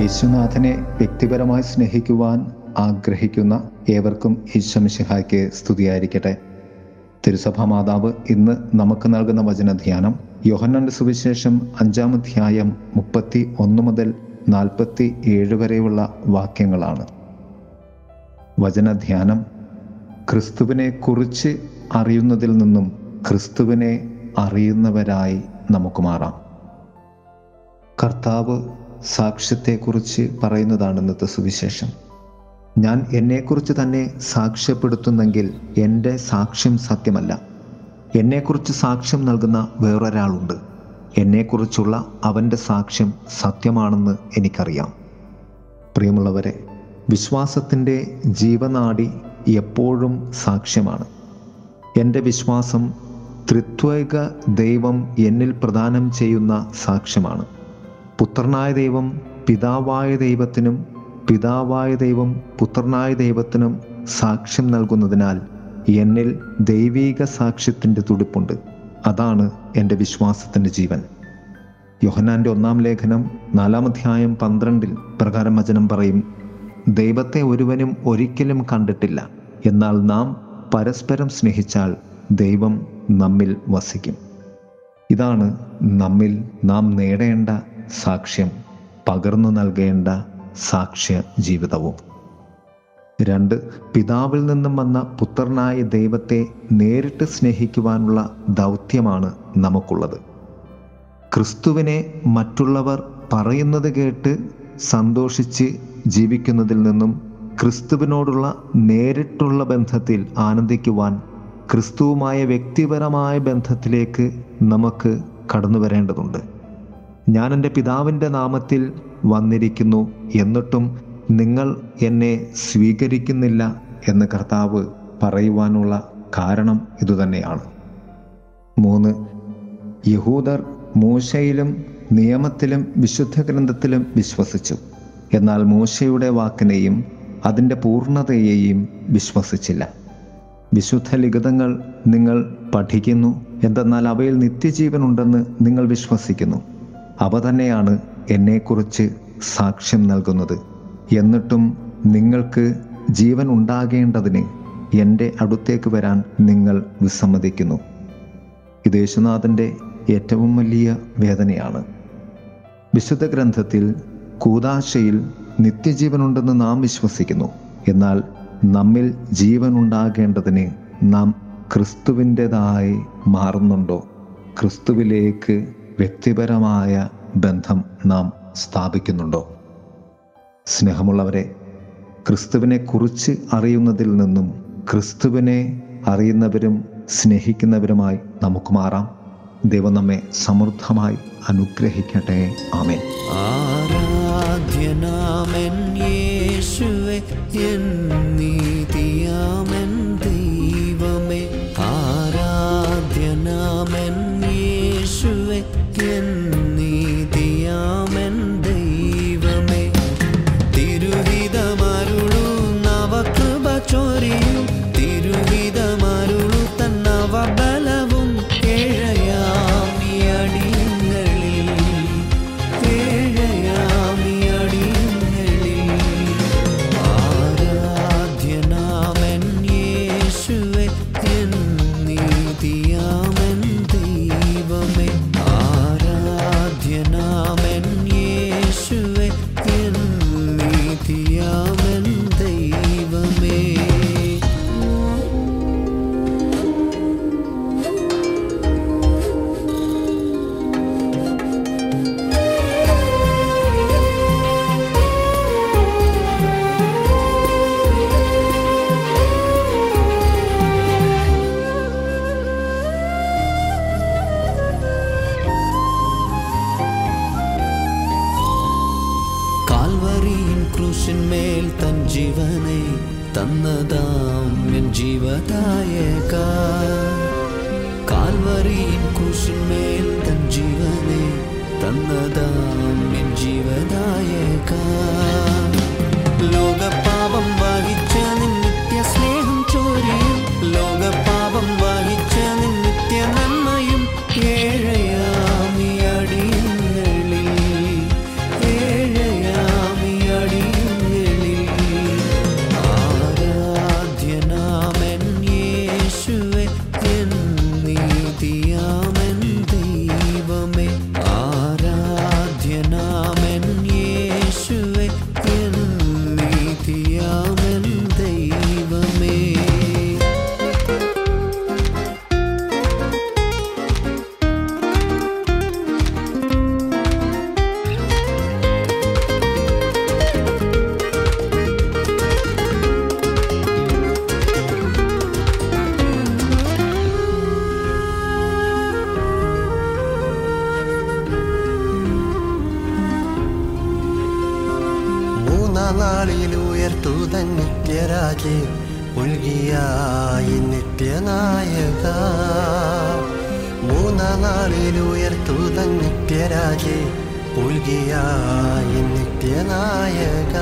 യേശുനാഥനെ വ്യക്തിപരമായി സ്നേഹിക്കുവാൻ ആഗ്രഹിക്കുന്ന ഏവർക്കും ഈശ്വമിഷിഹായ്ക്ക് സ്തുതിയായിരിക്കട്ടെ. തിരുസഭാ മാതാവ് ഇന്ന് നമുക്ക് നൽകുന്ന വചനധ്യാനം യോഹന്നാന്റെ സുവിശേഷം അഞ്ചാം അധ്യായം മുപ്പത്തി ഒന്ന് മുതൽ നാൽപ്പത്തി ഏഴ് വരെയുള്ള വാക്യങ്ങളാണ്. വചനധ്യാനം ക്രിസ്തുവിനെ കുറിച്ച് അറിയുന്നതിൽ നിന്നും ക്രിസ്തുവിനെ അറിയുന്നവരായി നമുക്ക് മാറാം. കർത്താവ് സാക്ഷ്യത്തെക്കുറിച്ച് പറയുന്നതാണ് ഇന്നത്തെ സുവിശേഷം. ഞാൻ എന്നെക്കുറിച്ച് തന്നെ സാക്ഷ്യപ്പെടുത്തുന്നെങ്കിൽ എന്റെ സാക്ഷ്യം സത്യമല്ല. എന്നെക്കുറിച്ച് സാക്ഷ്യം നൽകുന്ന വേറൊരാളുണ്ട്. എന്നെക്കുറിച്ചുള്ള അവന്റെ സാക്ഷ്യം സത്യമാണെന്ന് എനിക്കറിയാം. പ്രിയമുള്ളവരെ വിശ്വാസത്തിന്റെ ജീവനാടി എപ്പോഴും സാക്ഷ്യമാണ്. എന്റെ വിശ്വാസം ത്രിത്വൈക ദൈവം എന്നിൽ പ്രദാനം ചെയ്യുന്ന സാക്ഷ്യമാണ്. പുത്രനായ ദൈവം പിതാവായ ദൈവത്തിനും പിതാവായ ദൈവം പുത്രനായ ദൈവത്തിനും സാക്ഷ്യം നൽകുന്നതിനാൽ എന്നിൽ ദൈവീക സാക്ഷ്യത്തിന്റെ തുടിപ്പുണ്ട്. അതാണ് എന്റെ വിശ്വാസത്തിന്റെ ജീവൻ. യോഹനാന്റെ ഒന്നാം ലേഖനം നാലാം അധ്യായം പന്ത്രണ്ടിൽ പ്രകാരം വചനം പറയും ദൈവത്തെ ഒരുവനും ഒരിക്കലും കണ്ടിട്ടില്ല. എന്നാൽ നാം പരസ്പരം സ്നേഹിച്ചാൽ ദൈവം നമ്മിൽ വസിക്കും. ഇതാണ് നമ്മിൽ നാം നേടേണ്ട സാക്ഷ്യം പകർന്നു നൽകേണ്ട സാക്ഷ്യ ജീവിതവും. രണ്ട് പിതാവിൽ നിന്നും വന്ന പുത്രനായ ദൈവത്തെ നേരിട്ട് സ്നേഹിക്കുവാനുള്ള ദൗത്യമാണ് നമുക്കുള്ളത്. ക്രിസ്തുവിനെ മറ്റുള്ളവർ പറയുന്നത് കേട്ട് സന്തോഷിച്ച് ജീവിക്കുന്നതിൽ നിന്നും ക്രിസ്തുവിനോടുള്ള നേരിട്ടുള്ള ബന്ധത്തിൽ ആനന്ദിക്കുവാൻ ക്രിസ്തുവുമായ വ്യക്തിപരമായ ബന്ധത്തിലേക്ക് നമുക്ക് കടന്നു വരേണ്ടതുണ്ട് ഞാൻ എന്റെ പിതാവിന്റെ നാമത്തിൽ വന്നിരിക്കുന്നു എന്നിട്ടും നിങ്ങൾ എന്നെ സ്വീകരിക്കുന്നില്ല എന്ന് കർത്താവ് പറയുവാനുള്ള കാരണം ഇതുതന്നെയാണ്. മൂന്ന് യഹൂദർ മൂശയിലും നിയമത്തിലും വിശുദ്ധ ഗ്രന്ഥത്തിലും വിശ്വസിച്ചു. എന്നാൽ മൂശയുടെ വാക്കിനെയും അതിന്റെ പൂർണതയെയും വിശ്വസിച്ചില്ല. വിശുദ്ധ ലിഖിതങ്ങൾ നിങ്ങൾ പഠിക്കുന്നു എന്തെന്നാൽ അവയിൽ നിത്യജീവനുണ്ടെന്ന് നിങ്ങൾ വിശ്വസിക്കുന്നു. അവ തന്നെയാണ് എന്നെക്കുറിച്ച് സാക്ഷ്യം നൽകുന്നത്. എന്നിട്ടും നിങ്ങൾക്ക് ജീവൻ ഉണ്ടാകേണ്ടതിന് എന്റെ അടുത്തേക്ക് വരാൻ നിങ്ങൾ വിസമ്മതിക്കുന്നു. ഇത് യേശുനാഥന്റെ ഏറ്റവും വലിയ വേദനയാണ്. വിശുദ്ധ ഗ്രന്ഥത്തിൽ കൂതാശയിൽ നിത്യജീവനുണ്ടെന്ന് നാം വിശ്വസിക്കുന്നു. എന്നാൽ നമ്മിൽ ജീവൻ ഉണ്ടാകേണ്ടതിന് നാം ക്രിസ്തുവിന്റെതായി മാറുന്നുണ്ടോ? ക്രിസ്തുവിലേക്ക് വ്യക്തിപരമായ ബന്ധം നാം സ്ഥാപിക്കുന്നുണ്ടോ? സ്നേഹമുള്ളവരെ ക്രിസ്തുവിനെ കുറിച്ച് അറിയുന്നതിൽ നിന്നും ക്രിസ്തുവിനെ അറിയുന്നവരും സ്നേഹിക്കുന്നവരുമായി നമുക്ക് മാറാം. ദൈവം നമ്മെ സമൃദ്ധമായി അനുഗ്രഹിക്കട്ടെ. ആമേൻ. ആരാധ്യനാമൻ യേശുവെ എൻ கால்வரியின் குருஷின் மேல் தன் ஜீவனை தந்ததாம் என் ஜீவதாயகா. கால்வரியின் குருஷின் மேல் தன் ஜீவனை தந்ததாம் என் ഉയർത്തൂതൻ നിത്യരാജേ പുൽകിയായി നിത്യനായക. മൂന്നാം നാളിൽ ഉയർത്തൂതൻ നിത്യരാജേ പുൽകിയായി നിത്യനായക.